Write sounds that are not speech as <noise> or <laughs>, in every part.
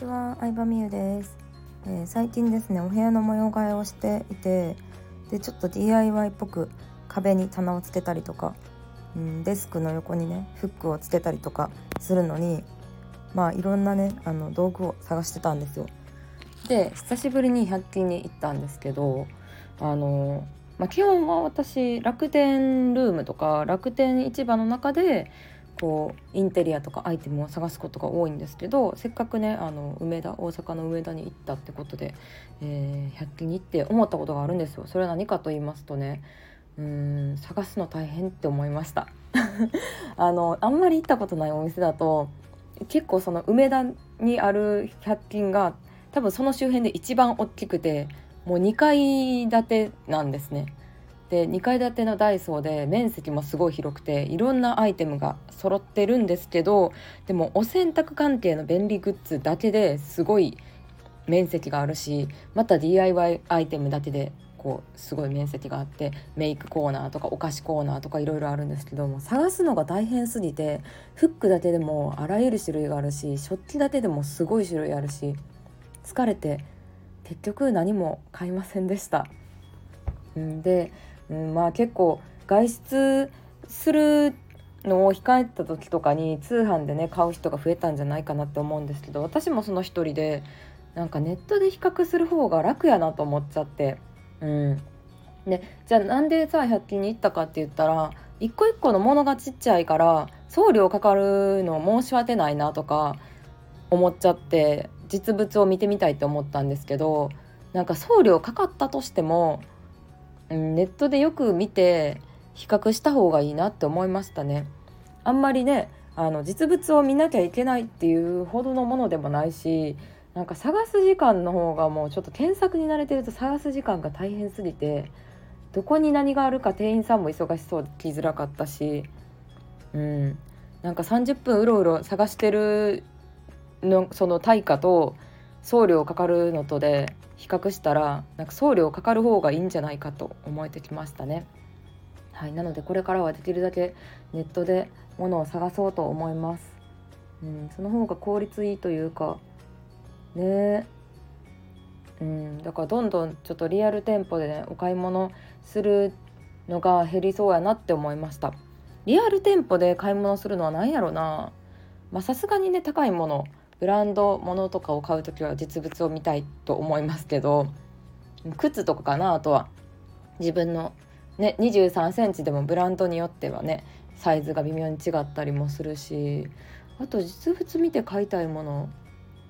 ちは、相葉美優です、えー、最近ですね、お部屋の模様替えをしていてでちょっと DIY っぽく壁に棚をつけたりとか、うん、デスクの横にねフックをつけたりとかするのにまあいろんなねあの道具を探してたんですよ。で久しぶりに100均に行ったんですけどあの、まあ、基本は私楽天ルームとか楽天市場の中でこうインテリアとかアイテムを探すことが多いんですけどせっかくねあの梅田大阪の梅田に行ったってことで、えー、100均に行って思ったことがあるんですよ。それは何かと言いますとねうん探すの大変って思いました <laughs> あのあんまり行ったことないお店だと結構その梅田にある100均が多分その周辺で一番大きくてもう2階建てなんですね。で2階建てのダイソーで面積もすごい広くていろんなアイテムが揃ってるんですけどでもお洗濯関係の便利グッズだけですごい面積があるしまた DIY アイテムだけでこうすごい面積があってメイクコーナーとかお菓子コーナーとかいろいろあるんですけども探すのが大変すぎてフックだけでもあらゆる種類があるし食器だけでもすごい種類あるし疲れて結局何も買いませんでした。んでうん、まあ結構外出するのを控えた時とかに通販でね買う人が増えたんじゃないかなって思うんですけど私もその一人でなんかネットで比較する方が楽やなと思っちゃって。うん。でじゃあなんでさ100均に行ったかって言ったら一個一個のものがちっちゃいから送料かかるの申し訳ないなとか思っちゃって実物を見てみたいって思ったんですけどなんか送料かかったとしても、ネットでよく見て比較した方がいいなって思いましたね。あんまりねあの実物を見なきゃいけないっていうほどのものでもないしなんか探す時間の方がもうちょっと検索に慣れてると探す時間が大変すぎてどこに何があるか店員さんも忙しそうで来づらかったしうんなんか30分うろうろ探してるのその対価と送料かかるのとで比較したらなんか送料かかる方がいいんじゃないかと思えてきましたね。はい、なのでこれからはできるだけネットで物を探そうと思います。うん、その方が効率いいというかねうん、だからどんどんちょっとリアル店舗でねお買い物するのが減りそうやなって思いましたリアル店舗で買い物するのは何やろなまさすがにね高いものブランド物とかを買う時は実物を見たいと思いますけど靴とかかなあとは。自分のね2 3センチでもブランドによってはねサイズが微妙に違ったりもするしあと実物見て買いたいもの、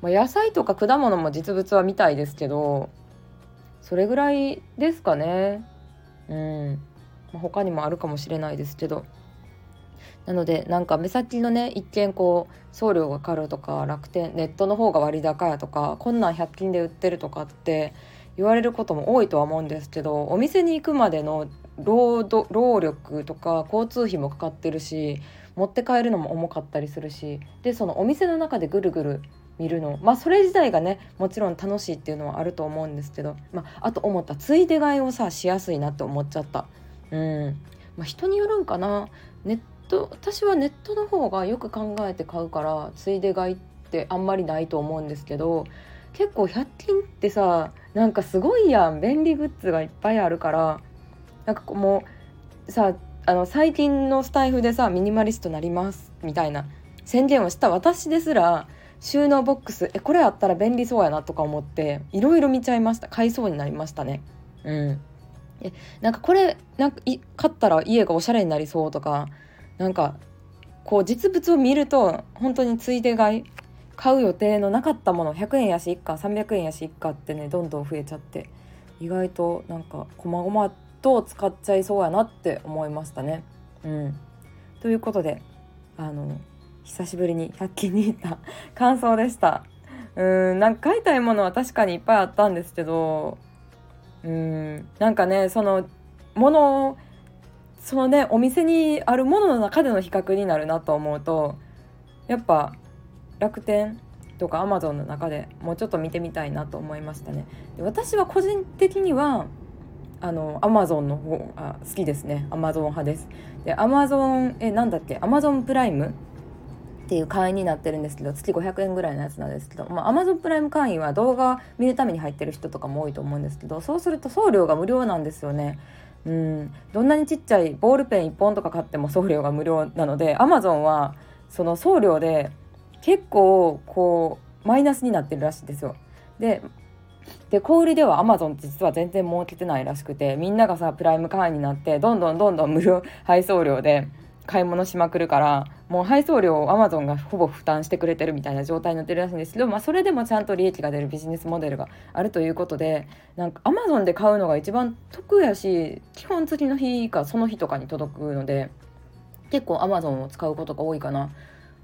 まあ、野菜とか果物も実物は見たいですけどそれぐらいですかね。うん、まあ、他にもあるかもしれないですけど。なのでなんか目先のね一見こう送料がかかるとか楽天ネットの方が割高やとかこんなん100均で売ってるとかって言われることも多いとは思うんですけどお店に行くまでの労働労力とか交通費もかかってるし持って帰るのも重かったりするしでそのお店の中でぐるぐる見るのまあそれ自体がねもちろん楽しいっていうのはあると思うんですけど、まあ、あと思ったついで買いをさしやすいなって思っちゃった。うん。まあ人によるんかな。ネット私はネットの方がよく考えて買うからついで買いってあんまりないと思うんですけど結構100均ってさなんかすごいやん。便利グッズがいっぱいあるからなんかもうさあの最近のスタイフでさミニマリストなりますみたいな宣言をした私ですら収納ボックスえこれあったら便利そうやなとか思っていろいろ見ちゃいました。買いそうになりましたね。うん。えなんかこれなんかい買ったら家がおしゃれになりそうとかなんかこう実物を見ると本当についで買い買う予定のなかったもの100円やし1か300円やし1かってねどんどん増えちゃって意外となんかこまごまと使っちゃいそうやなって思いましたね。うん、ということであの久しぶりに100均に行った <laughs> 感想でした。うんなんか買いたいものは確かにいっぱいあったんですけどうんなんかねそのものをそのねお店にあるものの中での比較になるなと思うとやっぱ楽天とかアマゾンの中でもうちょっと見てみたいなと思いましたね。で私は個人的にはあのアマゾンの方が好きですねアマゾン派です。でアマゾンえなんだっけ？アマゾンプライムっていう会員になってるんですけど月500円ぐらいのやつなんですけど、まあ、Amazon プライム会員は動画見るために入ってる人とかも多いと思うんですけどそうすると送料が無料なんですよね。うん、どんなにちっちゃいボールペン1本とか買っても送料が無料なのでアマゾンはその送料で結構こうマイナスになってるらしいんですよ。でで小売りではアマゾンって実は全然儲けてないらしくてみんながさプライム会員になってどんどんどんどん無料配送料で買い物しまくるからもう配送料をアマゾンがほぼ負担してくれてるみたいな状態になってるらしいんですけど、まあ、それでもちゃんと利益が出るビジネスモデルがあるということでなんかアマゾンで買うのが一番得やし基本次の日かその日とかに届くので結構アマゾンを使うことが多いかな。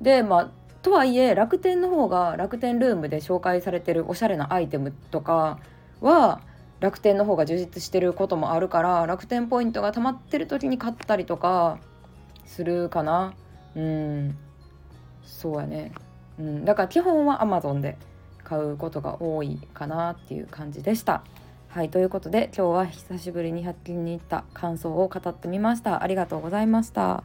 でまあとはいえ楽天の方が楽天ルームで紹介されてるおしゃれなアイテムとかは楽天の方が充実してることもあるから楽天ポイントが溜まってる時に買ったりとかするかな？うん。そうやね、うん、だから基本は Amazon で買うことが多いかなっていう感じでした。はい。ということで今日は久しぶりに100均に行った感想を語ってみました。ありがとうございました。